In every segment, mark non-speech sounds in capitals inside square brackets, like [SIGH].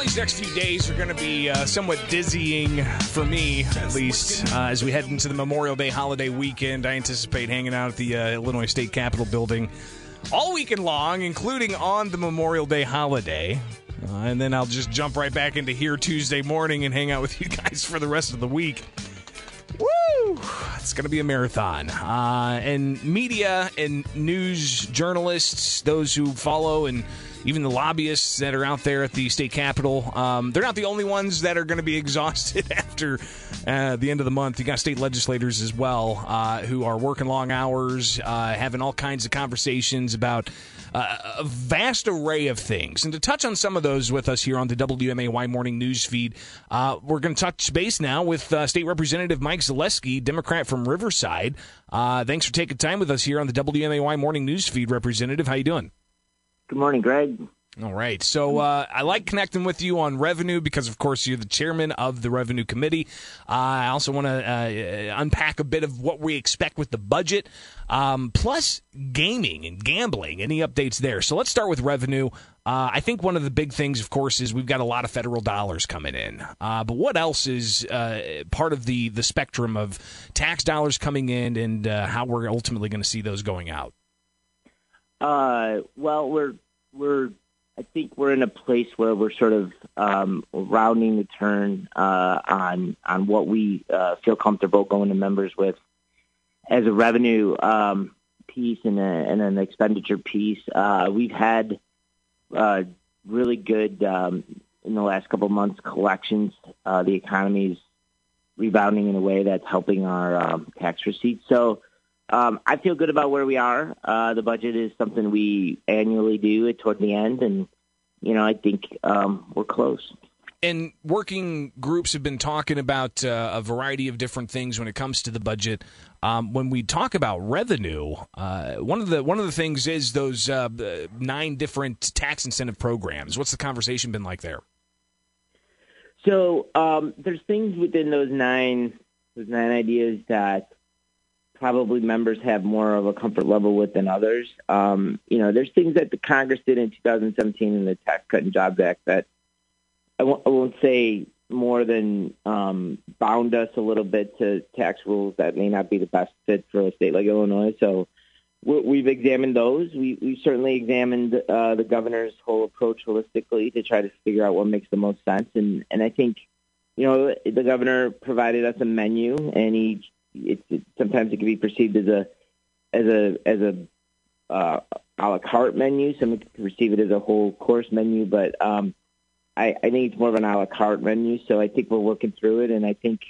These next few days are going to be uh, somewhat dizzying for me, at least, uh, as we head into the Memorial Day holiday weekend. I anticipate hanging out at the uh, Illinois State Capitol building all weekend long, including on the Memorial Day holiday. Uh, and then I'll just jump right back into here Tuesday morning and hang out with [LAUGHS] you guys for the rest of the week. Woo! It's going to be a marathon. Uh, and media and news journalists, those who follow and even the lobbyists that are out there at the state capitol, um, they're not the only ones that are going to be [LAUGHS] exhausted after uh, the end of the month. You got state legislators as well uh, who are working long hours, uh, having all kinds of conversations about uh, a vast array of things. And to touch on some of those with us here on the WMAY morning news feed, uh, we're going to touch base now with uh, State Representative Mike Zalewski, Democrat from Riverside. thanks for taking time with us here on the WMAY morning news feed, Representative. How you doing? Good morning, Greg. All right. So uh, I like connecting with you on revenue because, of course, you're the chairman of the revenue committee. Uh, I also want to uh, unpack a bit of what we expect with the budget, um, plus gaming and gambling. Any updates there? So let's start with revenue. Uh, I think one of the big things, of course, is we've got a lot of federal dollars coming in. Uh, but what else is uh, part of the the spectrum of tax dollars coming in, and how we're ultimately going to see those going out? Uh, well, we're we're I think we're in a place where we're sort of um, rounding the turn uh, on on what we uh, feel comfortable going to members with as a revenue um, piece and, a, and an expenditure piece. Uh, we've had uh, really good um, in the last couple months collections. Uh, the economy's rebounding in a way that's helping our um, tax receipts. So um, I feel good about where we are. Uh, the budget is something we annually do toward the end, and you know I think um, we're close. And working groups have been talking about uh, a variety of different things when it comes to the budget. Um, when we talk about revenue, uh, one of the one of the things is those uh, nine different tax incentive programs. What's the conversation been like there? So um, there's things within those nine those nine ideas that probably members have more of a comfort level with than others. Um, you know, there's things that the Congress did in 2017 in the Tax Cut and Jobs Act that I w- I won't say more than um, bound us a little bit to tax rules that may not be the best fit for a state like Illinois. So we've examined those. We, we've certainly examined uh, the governor's whole approach holistically to try to figure out what makes the most sense. And, and I think, you know, the governor provided us a menu, and he it, it, sometimes it can be perceived as a as a as a uh, a la carte menu. Some can perceive it as a whole course menu, but um, I, I think it's more of an a la carte menu. So I think we're working through it, and I think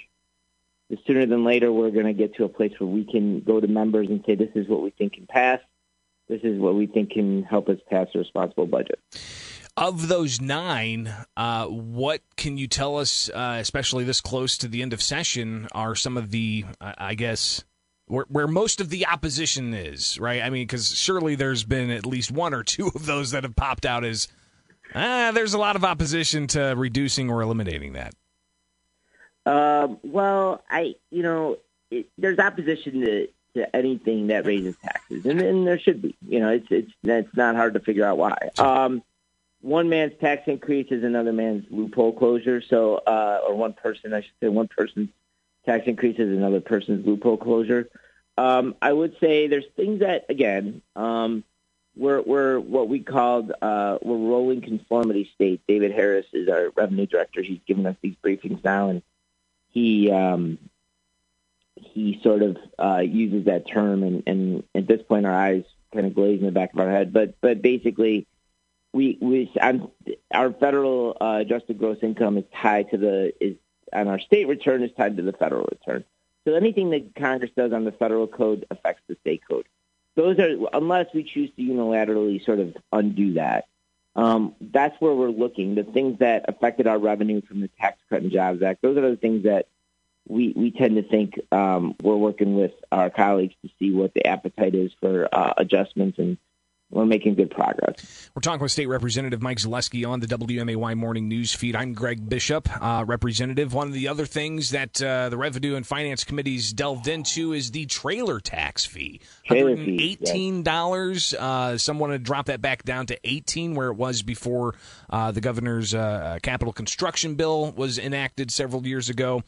the sooner than later we're going to get to a place where we can go to members and say, "This is what we think can pass. This is what we think can help us pass a responsible budget." Of those nine, uh, what can you tell us, uh, especially this close to the end of session, are some of the, I guess, where, where most of the opposition is, right? I mean, because surely there's been at least one or two of those that have popped out as, ah, there's a lot of opposition to reducing or eliminating that. Um, well, I, you know, it, there's opposition to, to anything that raises taxes, and, and there should be. You know, it's it's it's not hard to figure out why. Um, one man's tax increase is another man's loophole closure. So, uh, or one person, I should say, one person's tax increase is another person's loophole closure. Um, I would say there's things that, again, um, we're, we're what we called uh, we're rolling conformity state. David Harris is our revenue director. He's given us these briefings now, and he um, he sort of uh, uses that term, and, and at this point, our eyes kind of glaze in the back of our head. But but basically, we we I'm, our federal uh, adjusted gross income is tied to the is and our state return is tied to the federal return. So anything that Congress does on the federal code affects the state code. Those are unless we choose to unilaterally sort of undo that. Um, that's where we're looking. The things that affected our revenue from the Tax Cut and Jobs Act. Those are the things that we we tend to think um, we're working with our colleagues to see what the appetite is for uh, adjustments and we're making good progress. We're talking with State Representative Mike Zalewski on the WMAY morning news feed. I'm Greg Bishop, uh, Representative. One of the other things that uh, the Revenue and Finance Committees delved into is the trailer tax fee. Trailer fee, $18. Yes. Uh, someone had dropped that back down to 18 where it was before uh, the governor's uh, capital construction bill was enacted several years ago.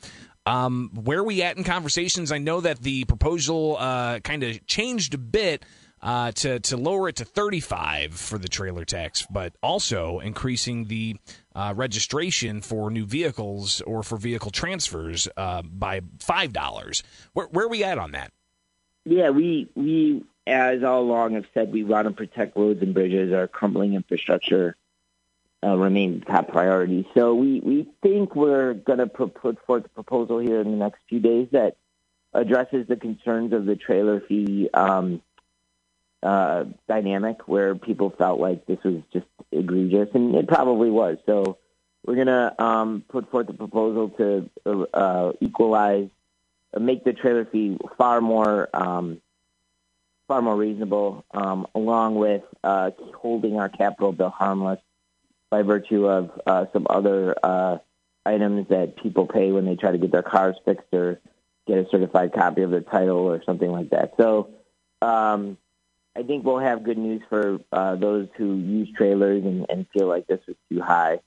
Um, where are we at in conversations? I know that the proposal uh, kind of changed a bit uh, to to lower it to 35 for the trailer tax, but also increasing the uh, registration for new vehicles or for vehicle transfers uh, by five dollars. Where, where are we at on that? Yeah, we we as all along have said we want to protect roads and bridges. Our crumbling infrastructure uh, remains top priority. So we we think we're going to put forth a proposal here in the next few days that addresses the concerns of the trailer fee. Um, uh, dynamic where people felt like this was just egregious, and it probably was. So we're going to um, put forth a proposal to uh, equalize, uh, make the trailer fee far more um, far more reasonable, um, along with uh, holding our capital bill harmless by virtue of uh, some other uh, items that people pay when they try to get their cars fixed or get a certified copy of their title or something like that. So um, I think we'll have good news for uh, those who use trailers and, and feel like this was too high.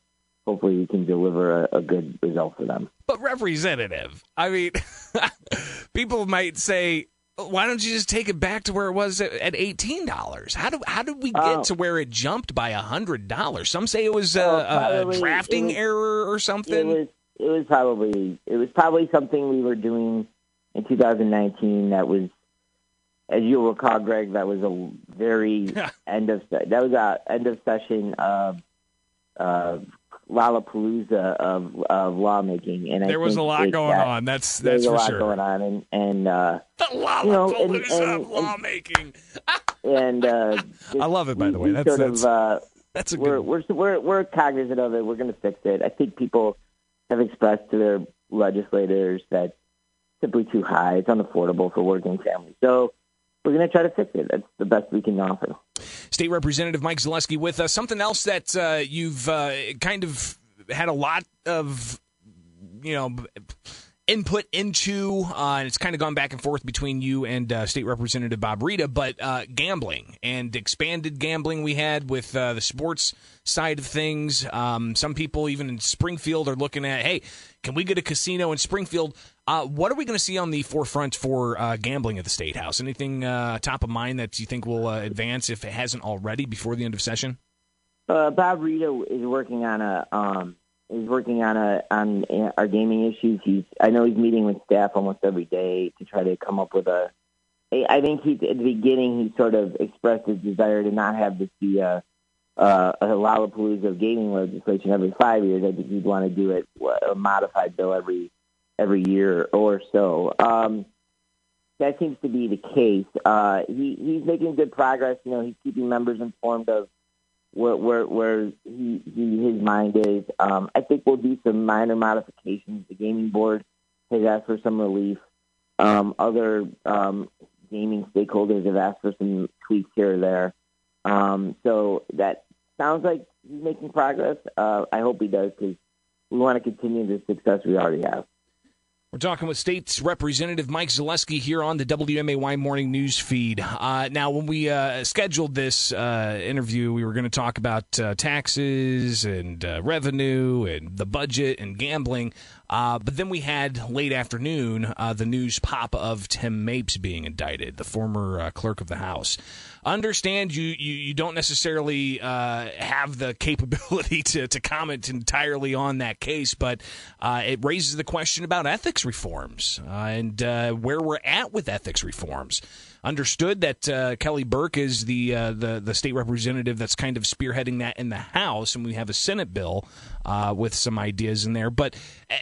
Hopefully, we can deliver a, a good result for them. But, Representative, I mean, [LAUGHS] people might say, why don't you just take it back to where it was at eighteen dollars? How do how did we get oh. to where it jumped by a hundred dollars? Some say it was a, a drafting was, error or something. It was it was probably it was probably something we were doing in 2019 that was as you'll recall, Greg, that was a very [LAUGHS] end of that was a end of session of uh, Lollapalooza of of lawmaking, and there I was a lot going on. That's that's there's a lot sure. going on, and and uh, [LAUGHS] the Lollapalooza you know, and, and, of lawmaking. [LAUGHS] and uh, I love it. By the way, that's sort that's, of, uh, that's a we're, good. We're we're we're cognizant of it. We're going to fix it. I think people have expressed to their legislators that it's simply too high. It's unaffordable for working families. So we're going to try to fix it. That's the best we can offer. State Representative Mike Zalewski with us. Something else that uh, you've uh, kind of had a lot of, you know, input into, uh, and it's kind of gone back and forth between you and uh, State Representative Bob Rita, but uh, gambling and expanded gambling we had with uh, the sports side of things. Um, some people, even in Springfield, are looking at, hey, can we get a casino in Springfield? Uh, what are we going to see on the forefront for uh, gambling at the State House? Anything top of mind that you think will advance if it hasn't already before the end of session? Bob Rita is working on a um, is working on a on our gaming issues. He's I know he's meeting with staff almost every day to try to come up with a. I think he at the beginning he sort of expressed his desire to not have this be a, a Lollapalooza of gaming legislation every five years. I think he'd want to do it a modified bill every every year or so. Um, that seems to be the case. Uh, he he's making good progress. You know, he's keeping members informed of where where, where he, he his mind is. Um, I think we'll do some minor modifications. The gaming board has asked for some relief. Um, other um, gaming stakeholders have asked for some tweaks here or there. Um, so that sounds like he's making progress. Uh, I hope he does because we want to continue the success we already have. We're talking with State's Representative Mike Zalewski here on the WMAY Morning News feed. Uh, now, when we uh, scheduled this uh, interview, we were going to talk about uh, taxes and uh, revenue and the budget and gambling. Uh, but then we had late afternoon the news pop of Tim Mapes being indicted, the former clerk of the House. Understand you you, you don't necessarily uh, have the [LAUGHS] capability to, to comment entirely on that case, but uh, it raises the question about ethics reforms uh, and uh, where we're at with ethics reforms understood that uh, Kelly Burke is the uh, the the state representative that's kind of spearheading that in the House, and we have a Senate bill uh, with some ideas in there. But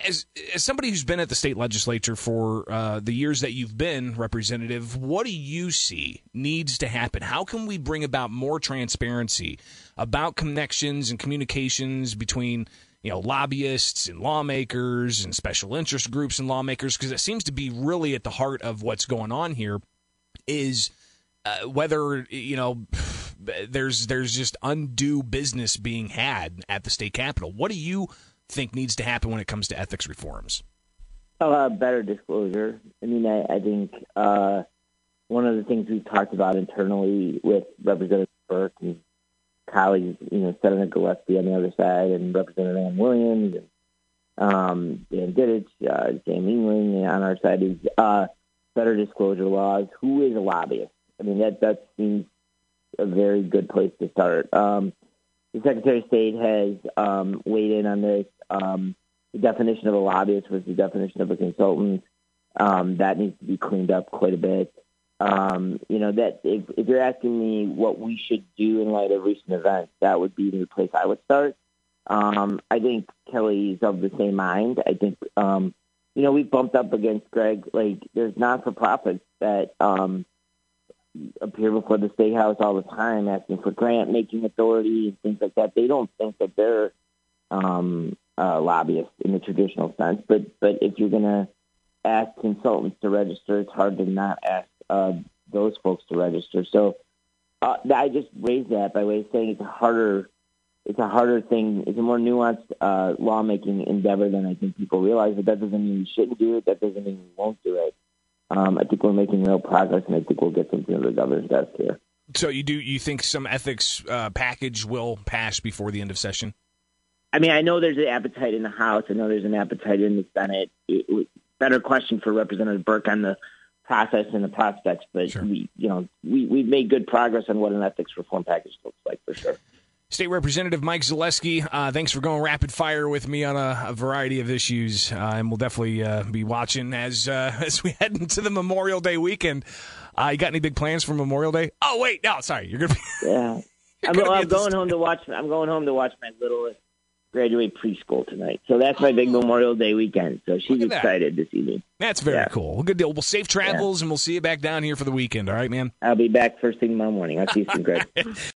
as as somebody who's been at the state legislature for uh, the years that you've been representative, what do you see needs to happen? How can we bring about more transparency about connections and communications between you know, lobbyists and lawmakers and special interest groups and lawmakers, because it seems to be really at the heart of what's going on here is uh, whether you know there's there's just undue business being had at the state capitol. What do you think needs to happen when it comes to ethics reforms? Uh, better disclosure. I mean, I, I think uh, one of the things we've talked about internally with Representative Burke and colleagues, you know, Senator Gillespie on the other side, and Representative Ann Williams, and um, Dan Didech, uh, Sam Yingling on our side is uh, better disclosure laws. Who is a lobbyist? I mean, that that seems a very good place to start. Um, the Secretary of State has um, weighed in on this. Um, the definition of a lobbyist was the definition of a consultant. Um, that needs to be cleaned up quite a bit. Um, you know that if, if you're asking me what we should do in light of recent events, that would be the place I would start. Um, I think Kelly's of the same mind. I think you know we bumped up against Greg. Like there's not for profits that um, appear before the state house all the time asking for grant making authority and things like that. They don't think that they're um, uh, lobbyists in the traditional sense. But but if you're going to ask consultants to register, it's hard to not ask uh, those folks to register. So uh, I just raised that by way of saying it's harder it's a harder thing. It's a more nuanced uh, lawmaking endeavor than I think people realize. But that doesn't mean we shouldn't do it. That doesn't mean we won't do it. Um, I think we're making real progress, and I think we'll get something to the governor's desk here. So you do you think some ethics uh, package will pass before the end of session? I mean, I know there's an appetite in the House. I know there's an appetite in the Senate. It, it, better question for Representative Burke on the process and the prospects, but sure. we, you know, we we've made good progress on what an ethics reform package looks like for sure. State Representative Mike Zalewski, uh, thanks for going rapid fire with me on a, a variety of issues, uh, and we'll definitely uh, be watching as uh, [LAUGHS] as we head into the Memorial Day weekend. Uh, you got any big plans for Memorial Day? Oh wait, no, sorry, you're gonna be. [LAUGHS] Yeah, I'm, I'm going home to watch. I'm going home to watch my littlest graduate preschool tonight. So that's my big Memorial Day weekend. So she's excited to see me. That's very yeah. cool. Well, good deal. Well, safe travels, yeah. and we'll see you back down here for the weekend. All right, man. I'll be back first thing tomorrow morning. I'll see you soon, Greg. [LAUGHS]